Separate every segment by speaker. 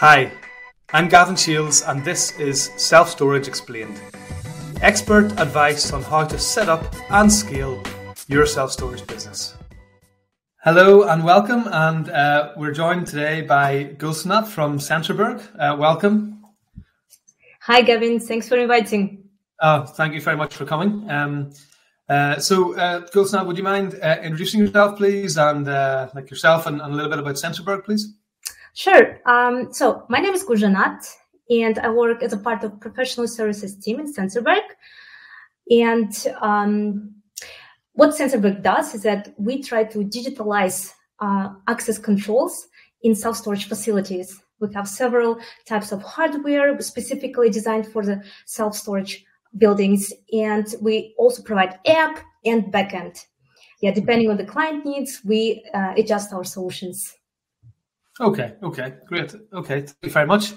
Speaker 1: Hi, I'm Gavin Shields, and this is Self Storage Explained expert advice on how to set up and scale your self storage business. Hello and welcome, and uh, we're joined today by Gulzhanat from Sensorberg. Uh, welcome.
Speaker 2: Hi, Gavin. Thanks for inviting.
Speaker 1: Oh, thank you very much for coming. Um, uh, so, uh, Gulzhanat, would you mind uh, introducing yourself, please, and uh, like yourself, and, and, a little bit about Sensorberg, please?
Speaker 2: Sure. Um, so, my name is Gulzhanat, and I work as a part of professional services team in Sensorberg. And um, what Sensorberg does is that we try to digitalize uh, access controls in self-storage facilities. We have several types of hardware specifically designed for the self-storage buildings, and we also provide app and backend. Yeah, depending on the client needs, we uh, adjust our solutions.
Speaker 1: Okay, okay, great. Okay, thank you very much.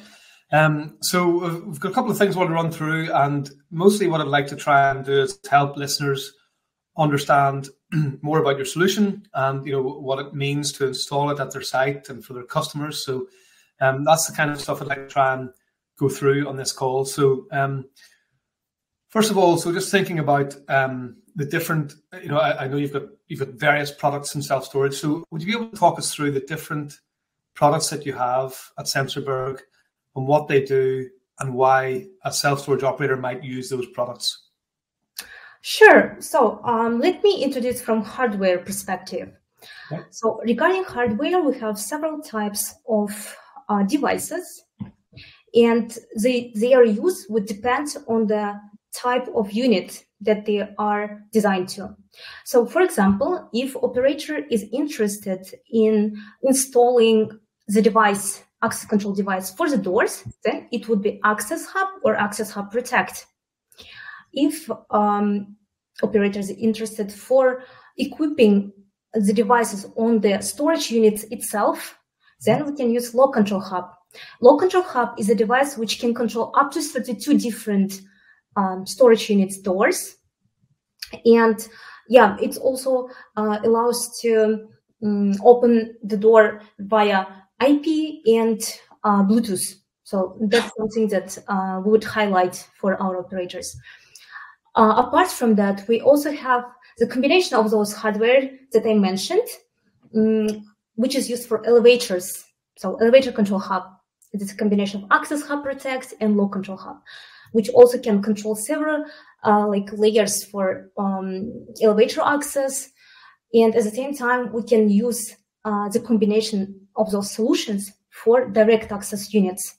Speaker 1: Um, so we've got a couple of things I want to run through, and mostly what I'd like to try and do is help listeners understand more about your solution and you know what it means to install it at their site and for their customers. So um, that's the kind of stuff I'd like to try and go through on this call. So um, first of all, so just thinking about um, the different, you know, I, I, know you've got you've got various products in self storage. So would you be able to talk us through the different products that you have at Sensorberg? and what they do and why a self storage operator might use those products?
Speaker 2: Sure. So um, let me introduce from hardware perspective. So regarding hardware, we have several types of uh, devices, and they, their use would depend on the type of unit that they are designed to. So, for example, if operator is interested in installing the device access control device for the doors, then it would be Access Hub or Access Hub Protect. If um, operators are interested for equipping the devices on the storage unit itself, then we can use Lock Control Hub. Lock Control Hub is a device which can control up to 32 different um, storage units doors. And yeah, it also uh, allows to um, open the door via IP and uh, Bluetooth. So that's something that uh, we would highlight for our operators. Uh, apart from that, we also have the combination of those hardware that I mentioned, um, which is used for elevators. So elevator control hub. It is a combination of access hub protect and low control hub, which also can control several uh, like layers for um, elevator access. And at the same time, we can use uh, the combination of those solutions for direct access units.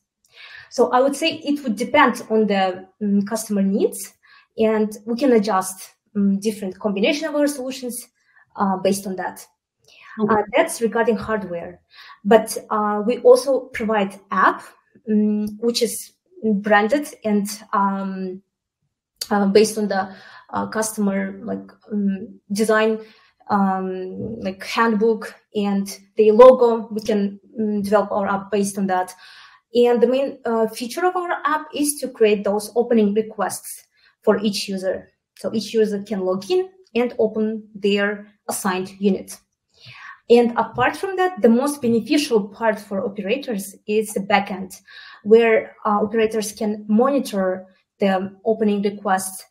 Speaker 2: So I would say it would depend on the um, customer needs, and we can adjust um, different combination of our solutions uh, based on that. Okay. Uh, that's regarding hardware, but uh, we also provide app um, which is branded and um, uh, based on the uh, customer like um, design um, like handbook and the logo. We can um, develop our app based on that. And the main uh, feature of our app is to create those opening requests for each user. So each user can log in and open their assigned unit. And apart from that, the most beneficial part for operators is the backend, where uh, operators can monitor the opening requests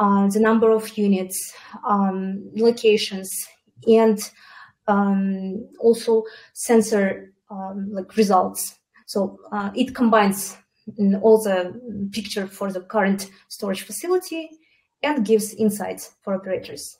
Speaker 2: uh, the number of units, um, locations, and um, also sensor um, like results. So uh, it combines all the picture for the current storage facility and gives insights for operators.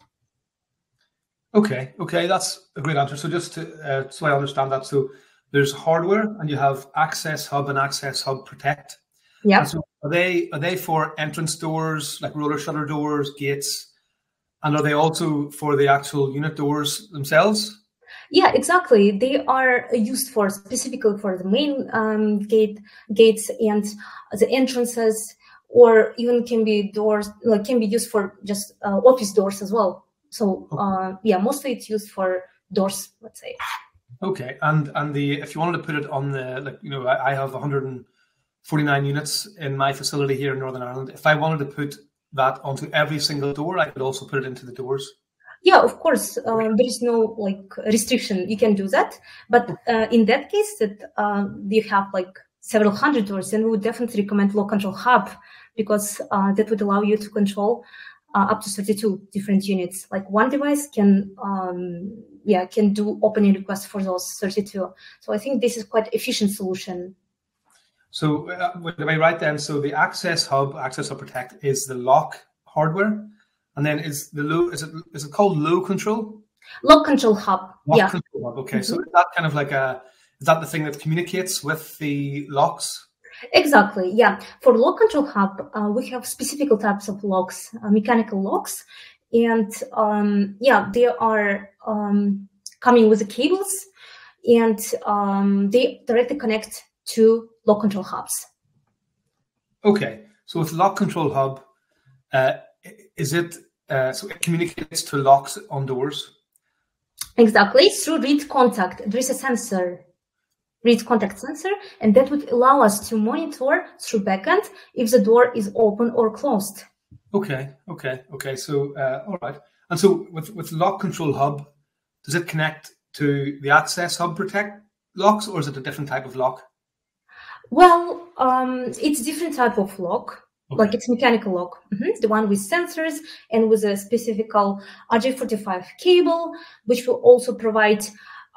Speaker 1: Okay, okay, that's a great answer. So just to, uh, so I understand that, so there's hardware and you have Access Hub and Access Hub Protect.
Speaker 2: Yeah. So
Speaker 1: are they are they for entrance doors like roller shutter doors, gates, and are they also for the actual unit doors themselves?
Speaker 2: Yeah, exactly. They are used for specifically for the main um, gate gates and the entrances, or even can be doors like can be used for just uh, office doors as well. So uh, yeah, mostly it's used for doors. Let's say.
Speaker 1: Okay, and and the if you wanted to put it on the like you know I, I have 100 and 49 units in my facility here in Northern Ireland. If I wanted to put that onto every single door, I could also put it into the doors.
Speaker 2: Yeah, of course. Um, there is no like restriction. You can do that, but uh, in that case, that uh, you have like several hundred doors, then we would definitely recommend Lock Control Hub because uh, that would allow you to control uh, up to 32 different units. Like one device can, um, yeah, can do opening requests for those 32. So I think this is quite efficient solution.
Speaker 1: So uh, am I right then? So the Access Hub, Access Hub Protect is the lock hardware, and then is the low is it is it called low control?
Speaker 2: Lock Control Hub.
Speaker 1: Lock
Speaker 2: yeah.
Speaker 1: Control Hub. Okay, mm-hmm. so is that kind of like a is that the thing that communicates with the locks?
Speaker 2: Exactly. Yeah. For Lock Control Hub, uh, we have specific types of locks, uh, mechanical locks, and um, yeah, they are um, coming with the cables, and um, they directly connect to lock control hubs.
Speaker 1: Okay, so with lock control hub, uh, is it uh, so it communicates to locks on doors?
Speaker 2: Exactly through reed contact. There is a sensor, reed contact sensor, and that would allow us to monitor through backend if the door is open or closed.
Speaker 1: Okay, okay, okay. So uh, all right, and so with with lock control hub, does it connect to the access hub protect locks, or is it a different type of lock?
Speaker 2: Well, um, it's different type of lock. Okay. Like it's mechanical lock, mm-hmm. the one with sensors and with a specific RJ45 cable, which will also provide.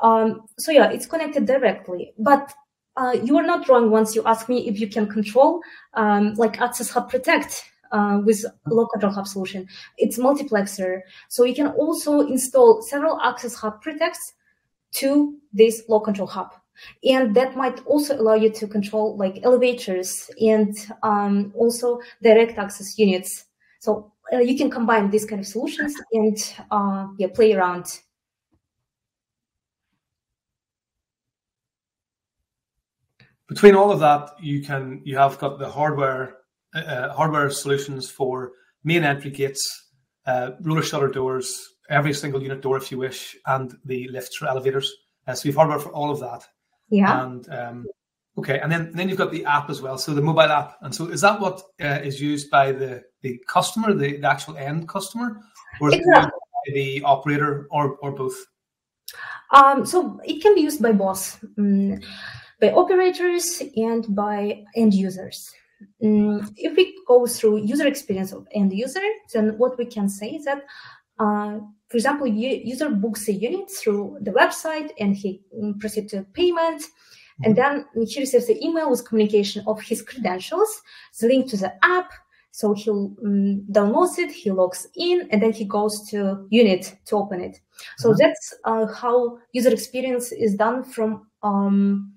Speaker 2: Um, so yeah, it's connected directly. But uh, you are not wrong once you ask me if you can control um, like Access Hub Protect uh, with lock control hub solution. It's multiplexer, so you can also install several Access Hub Protects to this lock control hub and that might also allow you to control like elevators and um, also direct access units. So uh, you can combine these kind of solutions and uh, yeah play around.
Speaker 1: Between all of that you can you have got the hardware uh, uh hardware solutions for main entry gates uh, roller shutter doors every single unit door if you wish and the lifts or elevators. Uh, so you've hardware for all of that
Speaker 2: yeah.
Speaker 1: And um, okay, and then then you've got the app as well. So the mobile app, and so is that what uh, is used by the the customer, the, the actual end customer, or exactly. the operator, or or both?
Speaker 2: Um, so it can be used by both, um, by operators and by end users. Um, if we go through user experience of end user, then what we can say is that uh, for example, user books a unit through the website and he mm, proceeds to payment. And then he receives the email with communication of his credentials, the link to the app. So he'll um, downloads it, he logs in, and then he goes to unit to open it. So mm-hmm. that's uh, how user experience is done from um,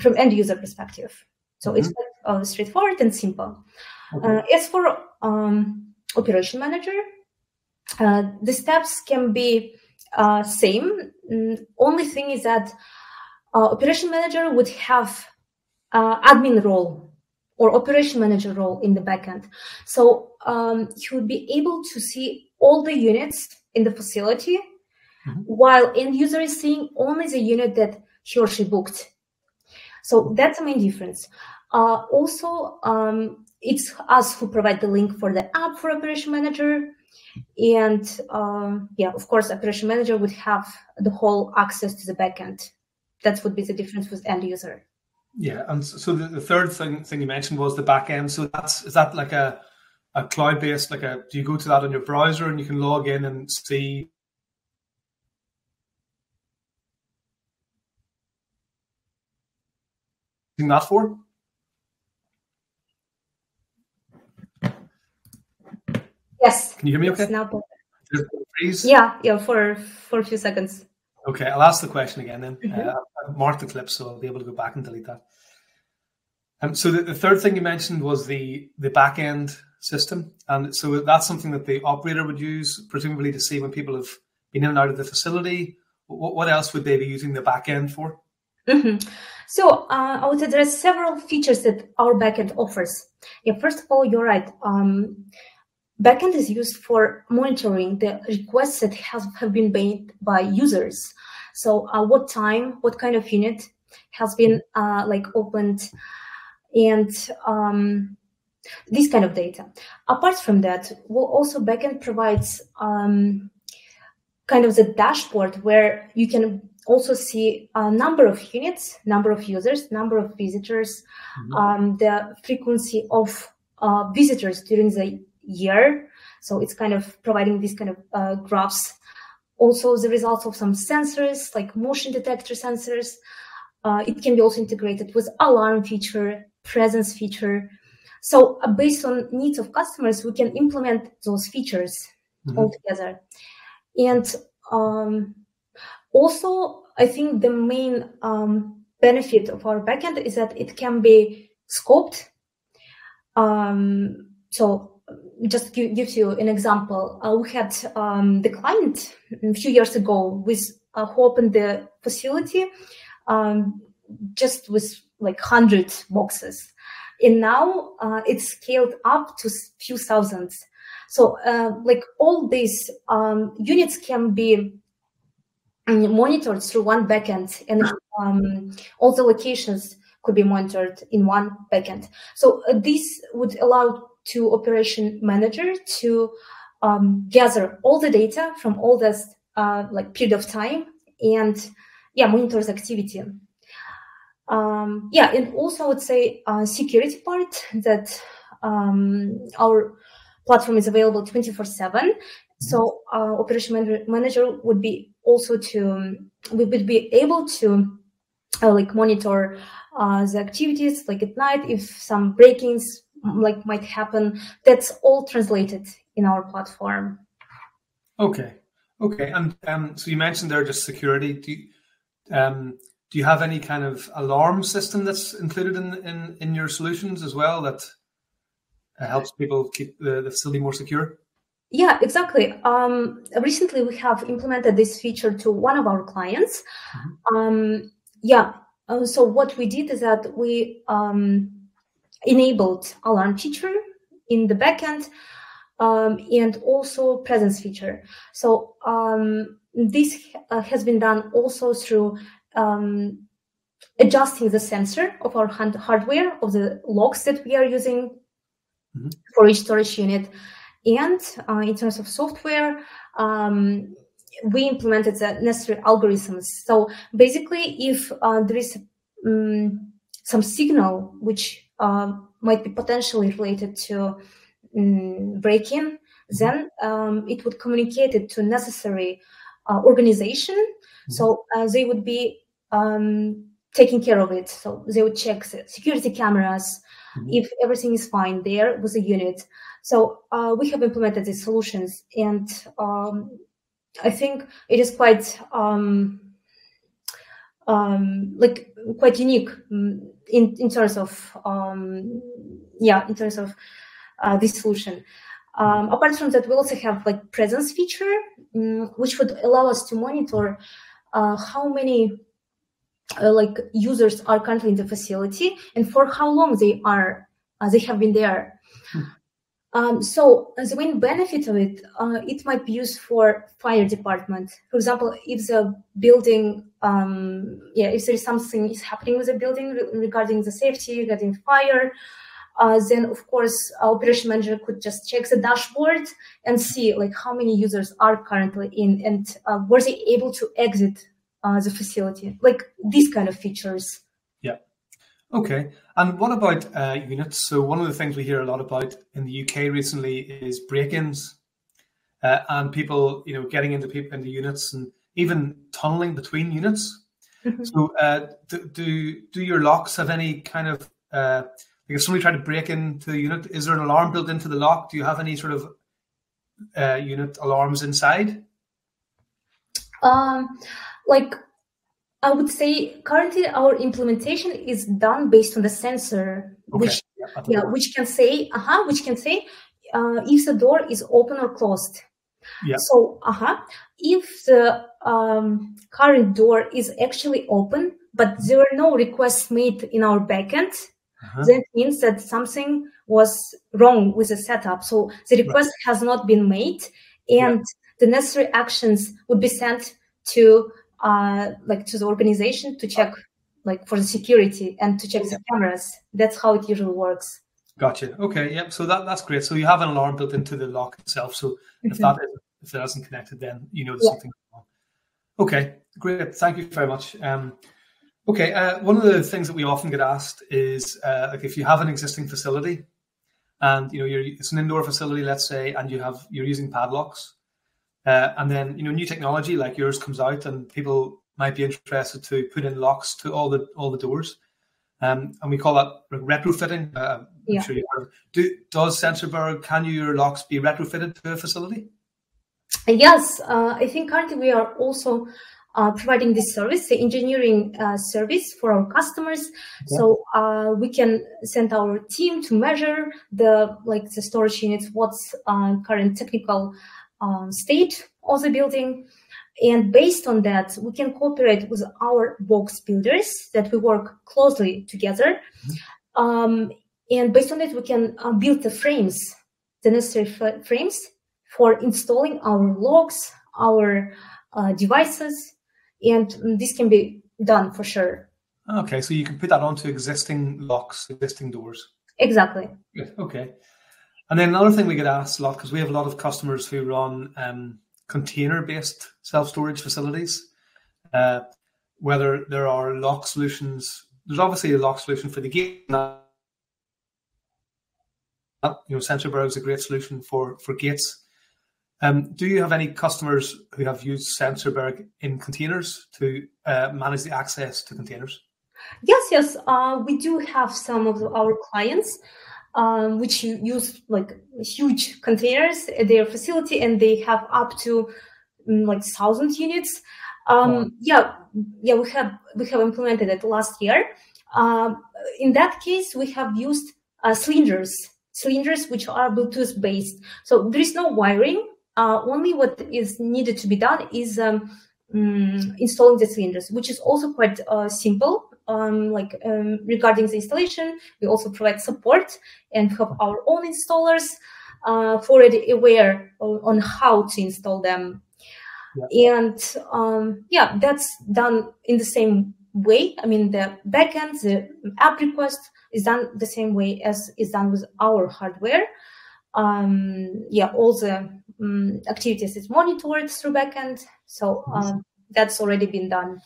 Speaker 2: from end user perspective. So mm-hmm. it's quite uh, straightforward and simple. Okay. Uh, as for um, operation manager, uh, the steps can be uh, same. Mm, only thing is that uh, operation manager would have uh, admin role or operation manager role in the backend. So um, he would be able to see all the units in the facility, mm-hmm. while end user is seeing only the unit that he or she booked. So that's the main difference. Uh, also, um, it's us who provide the link for the app for operation manager and um, yeah, of course, operation manager would have the whole access to the backend. That would be the difference with end user.
Speaker 1: Yeah, and so the, the third thing thing you mentioned was the backend. So that's is that like a a cloud based like a do you go to that on your browser and you can log in and see that for?
Speaker 2: Yes.
Speaker 1: Can you hear me okay?
Speaker 2: Now
Speaker 1: Freeze?
Speaker 2: Yeah, yeah, for for a few seconds.
Speaker 1: Okay, I'll ask the question again then. Mm-hmm. Uh, I've marked the clip, so I'll be able to go back and delete that. Um, so the, the third thing you mentioned was the the back end system, and so that's something that the operator would use, presumably to see when people have been in and out of the facility. What, what else would they be using the back end for?
Speaker 2: Mm-hmm. So uh, I would say there are several features that our backend offers. Yeah, first of all, you're right. Um, Backend is used for monitoring the requests that has, have been made by users. So uh, what time, what kind of unit has been uh, like opened and um, this kind of data. Apart from that, well, also backend provides um, kind of the dashboard where you can also see a number of units, number of users, number of visitors, mm-hmm. um, the frequency of uh, visitors during the year. So it's kind of providing these kind of uh, graphs. Also, the results of some sensors like motion detector sensors. Uh, it can be also integrated with alarm feature, presence feature. So uh, based on needs of customers, we can implement those features mm-hmm. all together. And um, also, I think the main um, benefit of our backend is that it can be scoped. Um, so just give, gives you an example. Uh, we had um, the client a few years ago with uh, who opened the facility um, just with like 100 boxes. And now uh, it's scaled up to few thousands. So uh, like all these um, units can be monitored through one backend and um, all the locations could be monitored in one backend. So uh, this would allow to operation manager to um, gather all the data from all this uh, like period of time and yeah monitors activity. Um, yeah, and also I would say uh, security part that um, our platform is available 24 7 so uh, operation manager would be also to we would be able to uh, like monitor uh, the activities like at night if some breakings like might happen. That's all translated in our platform.
Speaker 1: Okay, okay, and um, so you mentioned there just security. Do you, um, do you have any kind of alarm system that's included in in, in your solutions as well that uh, helps people keep the, the facility more secure?
Speaker 2: Yeah, exactly. Um, recently, we have implemented this feature to one of our clients. Mm-hmm. Um, yeah. Uh, so what we did is that we um, enabled alarm feature in the backend um, and also presence feature. So um, this uh, has been done also through um, adjusting the sensor of our hand- hardware of the locks that we are using mm-hmm. for each storage unit and uh, in terms of software, um, we implemented the necessary algorithms. So basically, if uh, there is um, some signal which uh, might be potentially related to um, break-in, then um, it would communicate it to necessary uh, organization. Mm-hmm. So uh, they would be um, taking care of it. So they would check the security cameras, mm-hmm. if everything is fine there with the unit. So uh, we have implemented these solutions, and um, I think it is quite um, um, like quite unique mm, in in terms of um, yeah in terms of uh, this solution. Um, apart from that, we also have like presence feature, um, which would allow us to monitor uh, how many uh, like users are currently in the facility and for how long they are uh, they have been there. Um, so the main benefit of it, uh, it might be used for fire department. For example, if the building, um, yeah, if there is something is happening with the building re- regarding the safety, regarding fire, uh, then of course operation manager could just check the dashboard and see like how many users are currently in and uh, were they able to exit uh, the facility, like these kind of features.
Speaker 1: Okay. And what about uh, units? So one of the things we hear a lot about in the UK recently is break-ins uh, and people, you know, getting into people into units and even tunneling between units. Mm-hmm. So uh, do, do, do your locks have any kind of uh, like if somebody tried to break into the unit, is there an alarm built into the lock? Do you have any sort of uh, unit alarms inside?
Speaker 2: Um, like I would say currently our implementation is done based on the sensor, okay. which yeah, yeah which can say, uh-huh, which can say uh, if the door is open or closed. Yeah. So, uh-huh, if the um, current door is actually open, but there are no requests made in our backend, uh-huh. that means that something was wrong with the setup. So the request right. has not been made, and yeah. the necessary actions would be sent to uh, like to the organization to check like for the security and to check the cameras. That's how it usually works.
Speaker 1: Gotcha. Okay. Yep. So that, that's great. So you have an alarm built into the lock itself. So mm-hmm. if that is, if that isn't connected, then you know there's yeah. something wrong. Okay, great. Thank you very much. Um, okay, uh, one of the things that we often get asked is uh, like if you have an existing facility and you know it's an indoor facility, let's say, and you have you're using padlocks, uh, and then you know new technology like yours comes out and people might be interested to put in locks to all the all the doors. Um, and we call that retrofitting. Uh, yeah. Sure Do, does Sensorberg, can your locks be retrofitted to a facility?
Speaker 2: Yes, uh, I think currently we are also uh, providing this service, the engineering uh, service for our customers. So uh, we can send our team to measure the like the storage units, what's uh, current technical um, state of the building, and based on that, we can cooperate with our box builders that we work closely together. Mm-hmm. Um, and based on that, we can uh, build the frames, the necessary f- frames for installing our locks, our uh, devices, and this can be done for sure.
Speaker 1: Okay, so you can put that onto existing locks, existing doors.
Speaker 2: Exactly.
Speaker 1: Okay. And then another thing we get asked a lot because we have a lot of customers who run um, container-based self-storage facilities. Uh, whether there are lock solutions, there's obviously a lock solution for the gate. You know, Sensorberg is a great solution for for gates. Um, do you have any customers who have used Sensorberg in containers to uh, manage the access to containers?
Speaker 2: Yes, yes, uh, we do have some of our clients um, which use like huge containers at their facility, and they have up to um, like thousand units. Um, Yeah, yeah, we have we have implemented it last year. Um, in that case, we have used uh, cylinders, cylinders which are Bluetooth based. So there is no wiring. Uh, only what is needed to be done is um, um, installing the cylinders, which is also quite uh, simple um, like um, regarding the installation, we also provide support and have our own installers uh, already aware on, on, how to install them. Yeah. And um, yeah, that's done in the same way. I mean, the backend, the app request is done the same way as is done with our hardware. Um, yeah, all the um, activities is monitored through backend. So um, that's already been done.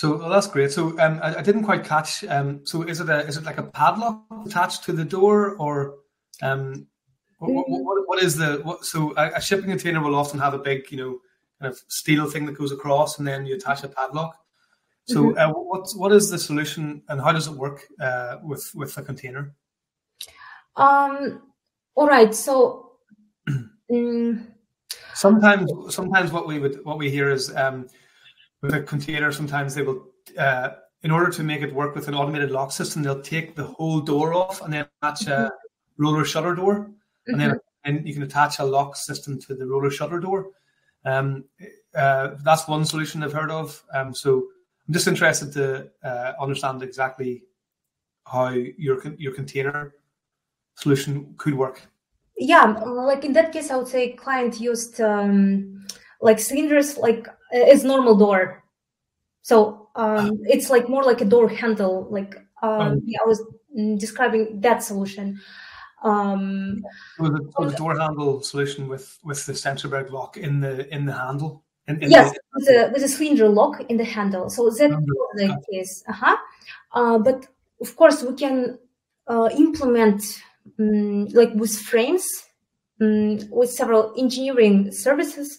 Speaker 1: So well, that's great. So um, I, I, didn't quite catch. Um, so is it a is it like a padlock attached to the door, or um, what, what, what, what is the what, so a, a, shipping container will often have a big you know kind of steel thing that goes across, and then you attach a padlock. So mm-hmm. uh, what what is the solution, and how does it work uh, with with a container?
Speaker 2: Um. All right. So.
Speaker 1: um, sometimes, sometimes what we would what we hear is um, with a container, sometimes they will, uh, in order to make it work with an automated lock system, they'll take the whole door off and then attach a mm-hmm. roller shutter door, mm-hmm. and then mm-hmm. and you can attach a lock system to the roller shutter door. Um, uh, that's one solution I've heard of. Um, so I'm just interested to uh, understand exactly how your your container solution could work.
Speaker 2: Yeah, like in that case, I would say client used um, like cylinders, like it's normal door. So um, it's like more like a door handle. Like um, oh. yeah, I was mm, describing that solution. Um,
Speaker 1: so the, so the door handle solution with with the Sensorberg lock in the in the handle. In, in
Speaker 2: yes, the, with a with a cylinder lock in the handle. So that was the case. Uh-huh. Uh, but of course, we can uh, implement um, like with frames um, with several engineering services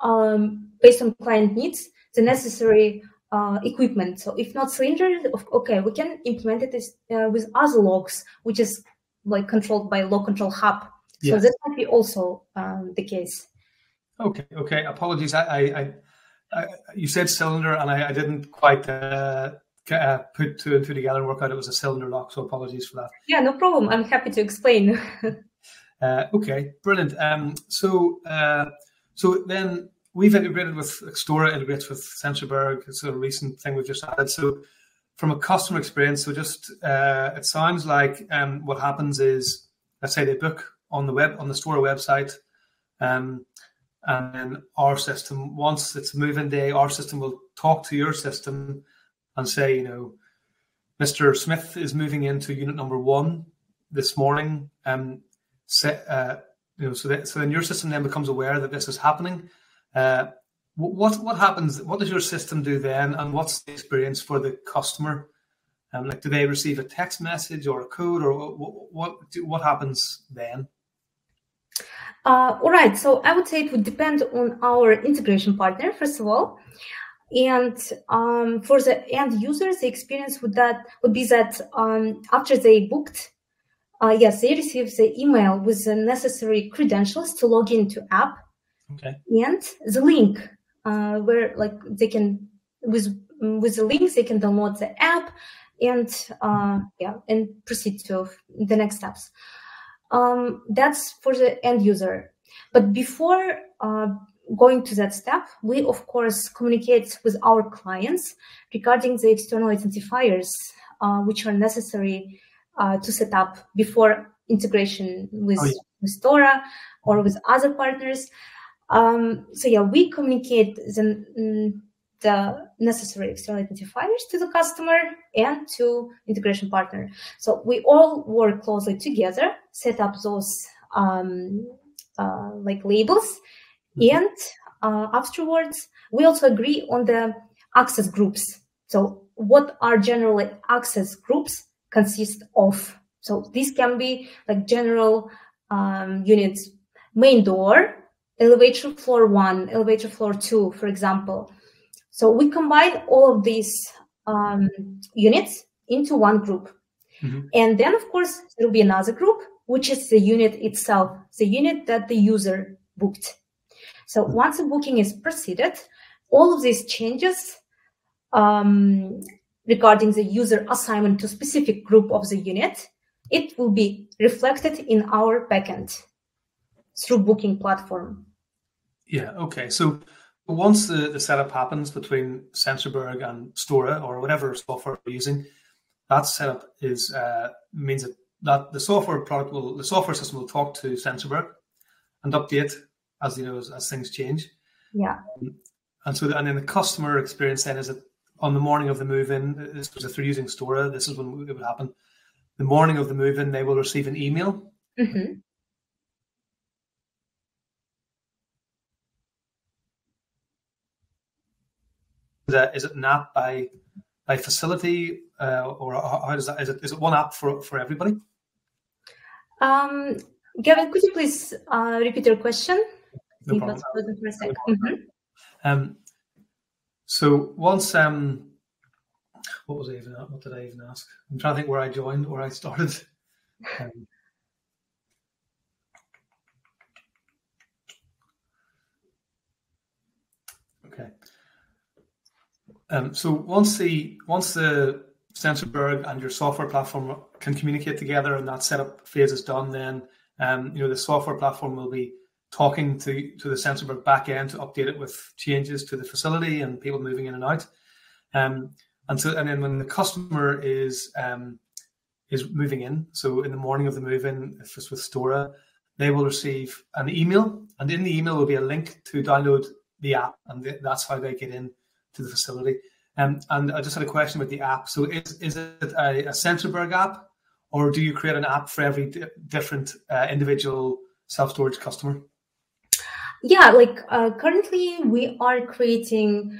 Speaker 2: um, based on client needs, the necessary uh, equipment. So if not cylinder, okay, we can implement it uh, with other locks, which is like controlled by lock control hub. So this might be also um, the case.
Speaker 1: Okay, okay. Apologies. I, I, I you said cylinder, and I, I didn't quite uh, uh, put two and two together and work out it was a cylinder lock. So apologies for that.
Speaker 2: Yeah, no problem. I'm happy to explain.
Speaker 1: Uh, okay, brilliant. Um, so uh, so then we've integrated with Stora, integrates with Sensorberg. It's a recent thing we've just added. So from a customer experience, so just uh, it sounds like um, what happens is let's say they book on the web on the Stora website, um, and then our system once it's move-in day, our system will talk to your system and say, you know, Mr. Smith is moving into unit number one this morning. Um, set, uh, you know, so that, so then your system then becomes aware that this is happening. Uh, what what happens? What does your system do then, and what's the experience for the customer? Um, like, do they receive a text message or a code, or what what, what happens then?
Speaker 2: Uh, all right. So I would say it would depend on our integration partner first of all, and um, for the end users, the experience would that would be that um, after they booked, uh, yes, they receive the email with the necessary credentials to log into app,
Speaker 1: okay.
Speaker 2: and the link uh, where like they can with with the links they can download the app and uh, yeah and proceed to the next steps um, that's for the end user but before uh, going to that step we of course communicate with our clients regarding the external identifiers uh, which are necessary uh, to set up before integration with, oh, yeah. with Stora or with other partners um, so yeah, we communicate the, mm, the necessary external identifiers to the customer and to integration partner. So we all work closely together, set up those um, uh, like labels, mm-hmm. and uh, afterwards we also agree on the access groups. So what are generally access groups consist of? So this can be like general um, units, main door, elevator floor one, elevator floor two, for example. So we combine all of these um, units into one group. Mm-hmm. And then, of course, there will be another group, which is the unit itself, the unit that the user booked. So once the booking is proceeded, all of these changes um, regarding the user assignment to specific group of the unit, it will be reflected in our backend through booking platform.
Speaker 1: Yeah. Okay. So once the, the setup happens between Sensorberg and Stora or whatever software we're using, that setup is uh, means that, that the software product will the software system will talk to Sensorberg and update as you know as, as things change.
Speaker 2: Yeah.
Speaker 1: And so, and then the customer experience then is that on the morning of the move in, this was if they're using Stora, this is when it would happen. The morning of the move in, they will receive an email
Speaker 2: mm-hmm.
Speaker 1: Is it, is it an app by by facility, uh, or how does that? Is it is it one app for for everybody?
Speaker 2: Um, Gavin, could you please uh, repeat your question?
Speaker 1: No problem. For a sec. Mm-hmm. Um, so once um, what was I even what did I even ask? I'm trying to think where I joined, where I started. Um, okay. Um, so once the once the Sensorberg and your software platform can communicate together and that setup phase is done, then um, you know the software platform will be talking to to the Sensorberg backend to update it with changes to the facility and people moving in and out. Um, and so and then when the customer is um, is moving in, so in the morning of the move in, if it's with Stora, they will receive an email, and in the email will be a link to download the app, and that's how they get in to the facility. Um, and I just had a question with the app. So is, is it a, a Sensorberg app or do you create an app for every di- different uh, individual self-storage customer?
Speaker 2: Yeah, like uh, currently we are creating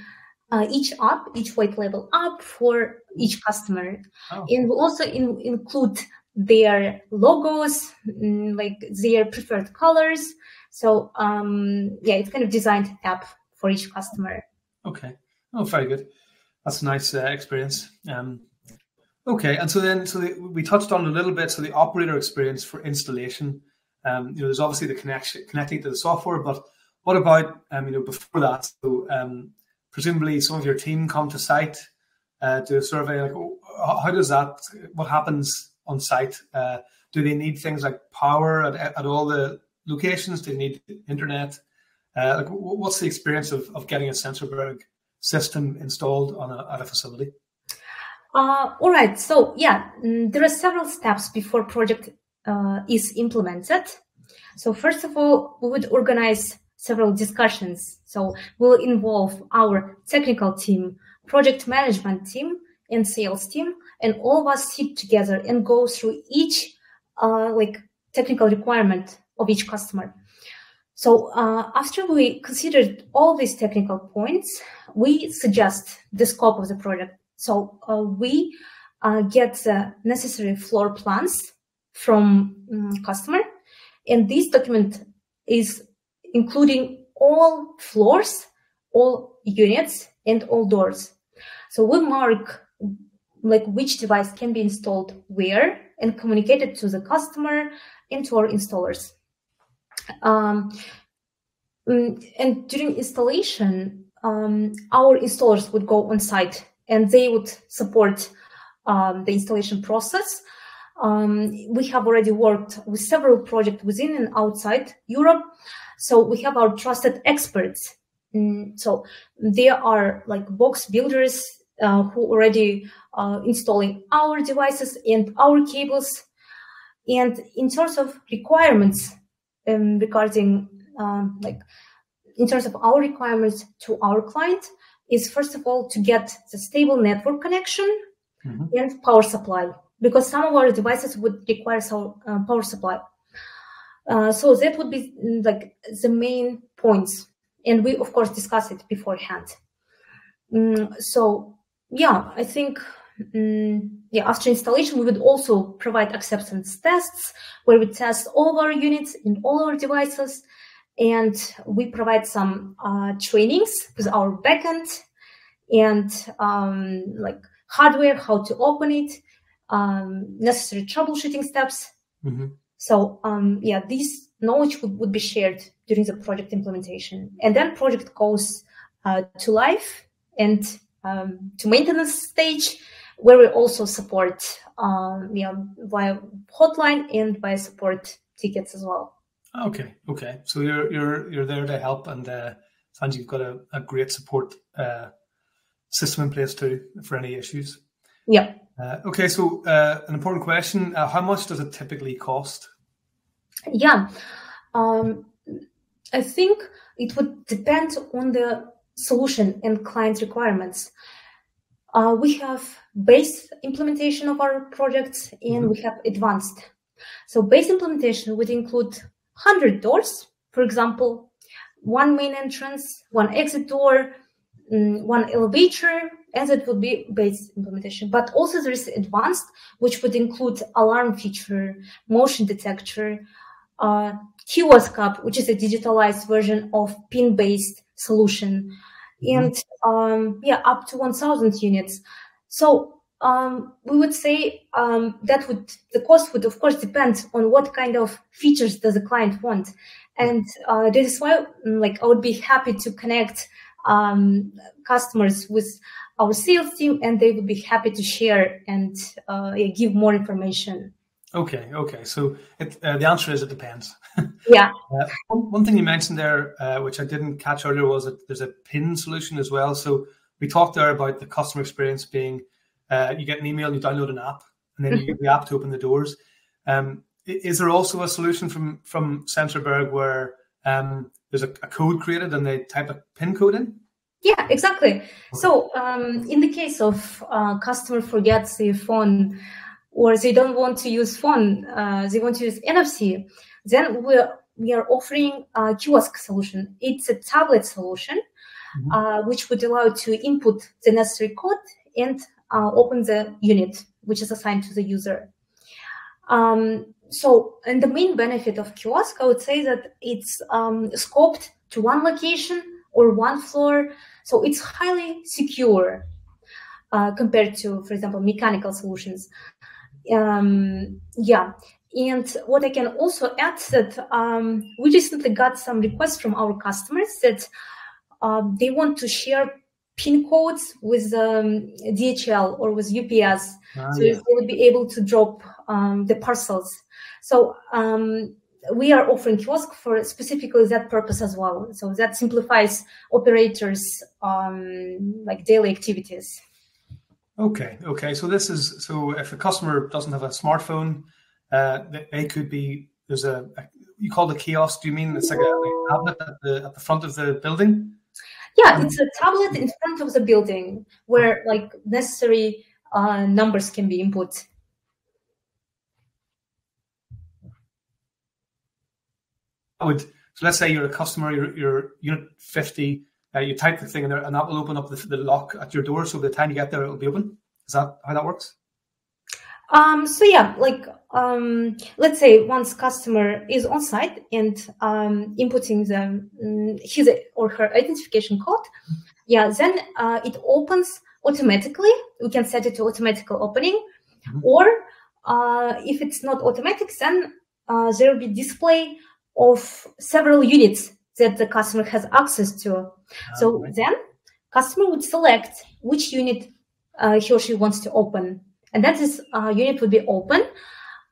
Speaker 2: uh, each app, each white label app for each customer. Oh. And we also in, include their logos, mm, like their preferred colors. So um, yeah, it's kind of designed app for each customer.
Speaker 1: Okay. Oh, very good. That's a nice uh, experience. Um, okay, and so then, so the, we touched on a little bit. So the operator experience for installation. Um, you know, there's obviously the connection connecting to the software, but what about um, you know before that? So um, presumably, some of your team come to site, uh, do a survey. Like, how does that? What happens on site? Uh, do they need things like power at, at all the locations? Do they need internet? Uh, like, what's the experience of, of getting a Sensorberg system installed on a, at a facility?
Speaker 2: Uh, all right. So yeah, mm, there are several steps before project uh, is implemented. So first of all, we would organize several discussions. So we'll involve our technical team, project management team, and sales team, and all of us sit together and go through each uh, like technical requirement of each customer. So uh, after we considered all these technical points, we suggest the scope of the project. So uh, we uh, get the necessary floor plans from um, customer, and this document is including all floors, all units, and all doors. So we mark like which device can be installed where and communicated to the customer and to our installers. Um, mm, and during installation, um, our installers would go on site and they would support um, the installation process. Um, we have already worked with several projects within and outside Europe. So we have our trusted experts. Mm, so there are like box builders uh, who already uh, installing our devices and our cables. And in terms of requirements, um, regarding um, like in terms of our requirements to our client is first of all to get the stable network connection mm-hmm. and power supply because some of our devices would require some uh, power supply uh, so that would be mm, like the main points and we of course discuss it beforehand mm, so yeah i think Mm, yeah, after installation, we would also provide acceptance tests where we test all our units in all our devices. And we provide some uh, trainings with our backend and um, like hardware, how to open it, um, necessary troubleshooting steps. Mm-hmm. So um, yeah, this knowledge would, would be shared during the project implementation. And then project goes uh, to life and um, to maintenance stage where we also support um, you know, via hotline and via support tickets as well.
Speaker 1: Okay, okay. So you're you're you're there to help, and uh, sounds you've got a, a great support uh, system in place too for any issues.
Speaker 2: Yeah.
Speaker 1: Uh, okay, so uh, an important question: uh, How much does it typically cost?
Speaker 2: Yeah, um, I think it would depend on the solution and client requirements. Uh, we have base implementation of our projects and mm-hmm. we have advanced. So base implementation would include 100 doors, for example, one main entrance, one exit door, mm, one elevator, and it would be base implementation. But also there is advanced, which would include alarm feature, motion detector, uh, kiosk app, which is a digitalized version of pin-based solution, Mm-hmm. and um, yeah, up to 1,000 units. So um, we would say um, that would the cost would of course depend on what kind of features does the client want, and uh, this is why like I would be happy to connect um, customers with our sales team, and they would be happy to share and uh, give more information.
Speaker 1: Okay, okay. So it, uh, the answer is it depends.
Speaker 2: yeah.
Speaker 1: Uh, one, one, thing you mentioned there, uh, which I didn't catch earlier, was that there's a pin solution as well. So we talked there about the customer experience being uh, you get an email, you download an app, and then you get the app to open the doors. Um, is there also a solution from from Sensorberg where um, there's a, a, code created and they type a pin code in?
Speaker 2: Yeah, exactly. So um, in the case of uh, customer forgets their phone or they don't want to use phone, uh, they want to use NFC, then we're, we are offering a kiosk solution. It's a tablet solution, mm-hmm. uh, which would allow to input the necessary code and uh, open the unit, which is assigned to the user. Um, so, and the main benefit of kiosk, I would say that it's um, scoped to one location or one floor, so it's highly secure uh, compared to, for example, mechanical solutions um, yeah. And what I can also add that um, we recently got some requests from our customers that um, they want to share pin codes with um, DHL or with UPS, ah, so yeah. they would be able to drop um, the parcels. So um, we are offering kiosk for specifically that purpose as well. So that simplifies operators um, like daily activities.
Speaker 1: Okay, okay. So this is so if a customer doesn't have a smartphone, uh, they could be there's a, a you call the kiosk. Do you mean it's like a, tablet at the at the front of the building?
Speaker 2: Yeah, it's a tablet in front of the building where like necessary uh, numbers can be input.
Speaker 1: Would So let's say you're a customer, you're, you're unit 50, uh, you type the thing in there, and that will open up the, the lock at your door. So by the time you get there, it'll be open. Is that how that works?
Speaker 2: Um, so yeah, like um, let's say once customer is on site and um, inputting the um, his or her identification code, yeah, then uh, it opens automatically. We can set it to automatical opening, mm-hmm. or uh, if it's not automatic, then uh, there will be display of several units that the customer has access to. So right. then customer would select which unit uh, he or she wants to open and that is uh, unit would be open.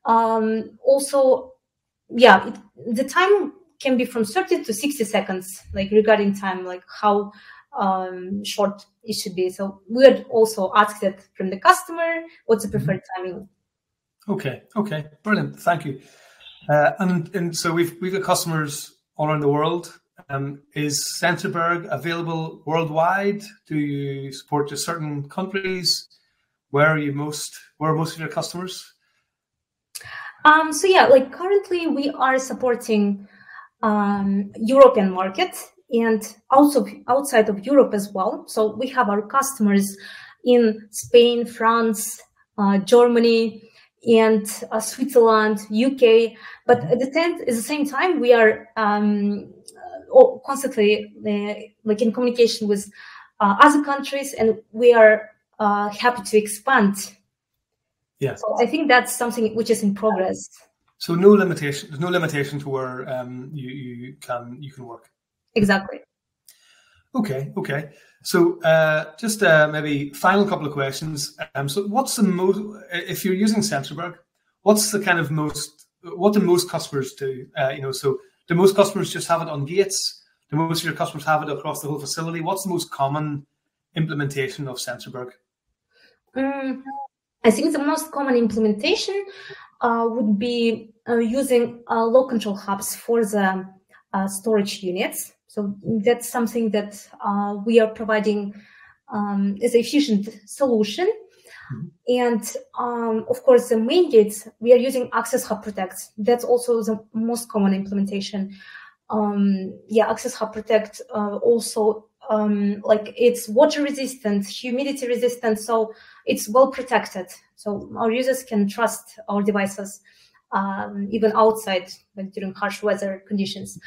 Speaker 2: Um, also, yeah, it, the time can be from 30 to 60 seconds, like regarding time, like how um, short it should be. So we would also ask that from the customer, what's the preferred mm-hmm. timing?
Speaker 1: Okay, okay, brilliant, thank you. Uh, and and so we've we've got customers all around the world. Um, is Sensorberg available worldwide? Do you support just certain countries? where are you most where are most of your customers
Speaker 2: um, so yeah like currently we are supporting um, european market and also outside of europe as well so we have our customers in spain france uh, germany and uh, switzerland uk but at the same, at the same time we are um, constantly uh, like in communication with uh, other countries and we are uh, happy to expand.
Speaker 1: Yeah.
Speaker 2: So I think that's something which is in progress.
Speaker 1: So no limitation. There's no limitation to where um, you you can you can work.
Speaker 2: Exactly.
Speaker 1: Okay. Okay. So uh, just uh, maybe final couple of questions. Um, so what's the most if you're using Sensorberg? What's the kind of most what do most customers do? Uh, you know, so do most customers just have it on gates? Do most of your customers have it across the whole facility? What's the most common implementation of Sensorberg?
Speaker 2: Um, I think the most common implementation uh, would be uh, using uh, lock control hubs for the storage units. So that's something that uh, we are providing um, as an efficient solution. Mm-hmm. And um, of course, the main gates, we are using Access Hub Protect. That's also the most common implementation. Um, yeah, Access Hub Protect uh, also um, like it's water resistant, humidity resistant, so it's well protected. So our users can trust our devices um, even outside, like during harsh weather conditions.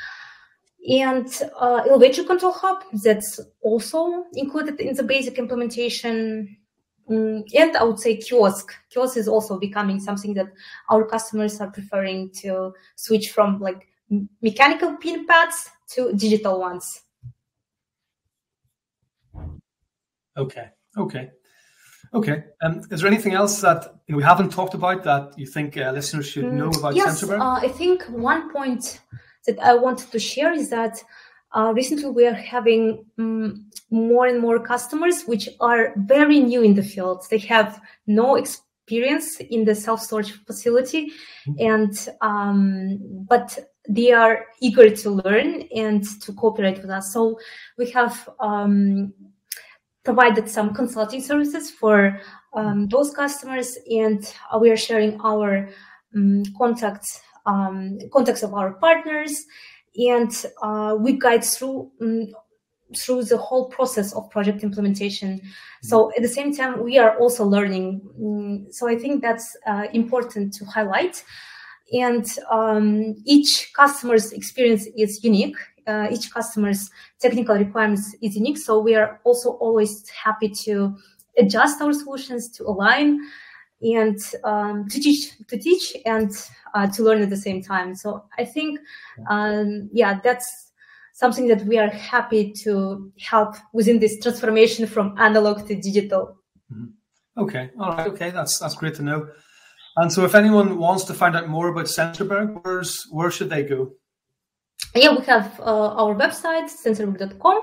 Speaker 2: And uh, elevator control hub that's also included in the basic implementation. Um, and I would say kiosk. Kiosk is also becoming something that our customers are preferring to switch from like mechanical pin pads to digital ones.
Speaker 1: Okay. Okay. Okay. Um, is there anything else that you know, we haven't talked about that you think uh, listeners should know about
Speaker 2: yes? Uh, I think one point that I wanted to share is that uh, recently we are having um, more and more customers which are very new in the field. They have no experience in the self storage facility, mm-hmm. and um, but they are eager to learn and to cooperate with us. So we have um, provided some consulting services for um, those customers, and uh, we are sharing our um, contacts, um, contacts of our partners, and uh, we guide through um, through the whole process of project implementation. So at the same time, we are also learning. Mm, so I think that's uh, important to highlight. And um, each customer's experience is unique uh, each customer's technical requirements is unique. So we are also always happy to adjust our solutions to align and um, to teach to teach and uh, to learn at the same time. So I think, um, yeah, that's something that we are happy to help within this transformation from analog to digital.
Speaker 1: Mm-hmm. Okay, all right, okay, that's that's great to know. And so, if anyone wants to find out more about Sensorberg where's where should they go?
Speaker 2: yeah, we have uh, our website, sensorberg.com.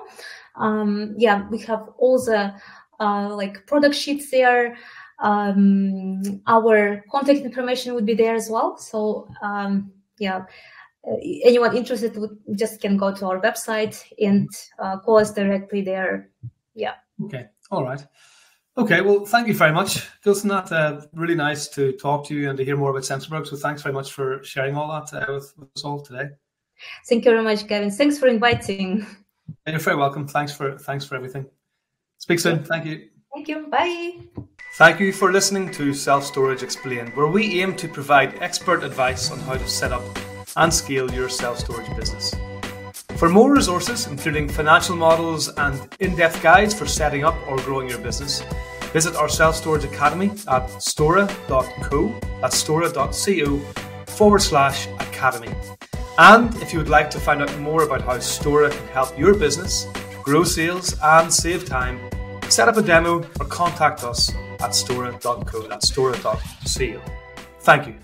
Speaker 2: Um, yeah, we have all the uh, like product sheets there. Um, our contact information would be there as well. So um, yeah, uh, anyone interested would just can go to our website and uh, call us directly there. Yeah.
Speaker 1: Okay. All right. Okay. Well, thank you very much, Gülsen. That uh, really nice to talk to you and to hear more about Sensorberg. So thanks very much for sharing all that uh, with, with us all today.
Speaker 2: Thank you very much, Kevin. Thanks for inviting.
Speaker 1: You're very welcome. Thanks for thanks for everything. Speak soon. Thank you.
Speaker 2: Thank you. Bye.
Speaker 1: Thank you for listening to Self Storage Explained, where we aim to provide expert advice on how to set up and scale your self storage business. For more resources, including financial models and in depth guides for setting up or growing your business, visit our self storage academy at stora.co, that's stora.co forward slash academy. And if you would like to find out more about how Stora can help your business grow sales and save time, set up a demo or contact us at stora.co, that's stora.co. Thank you.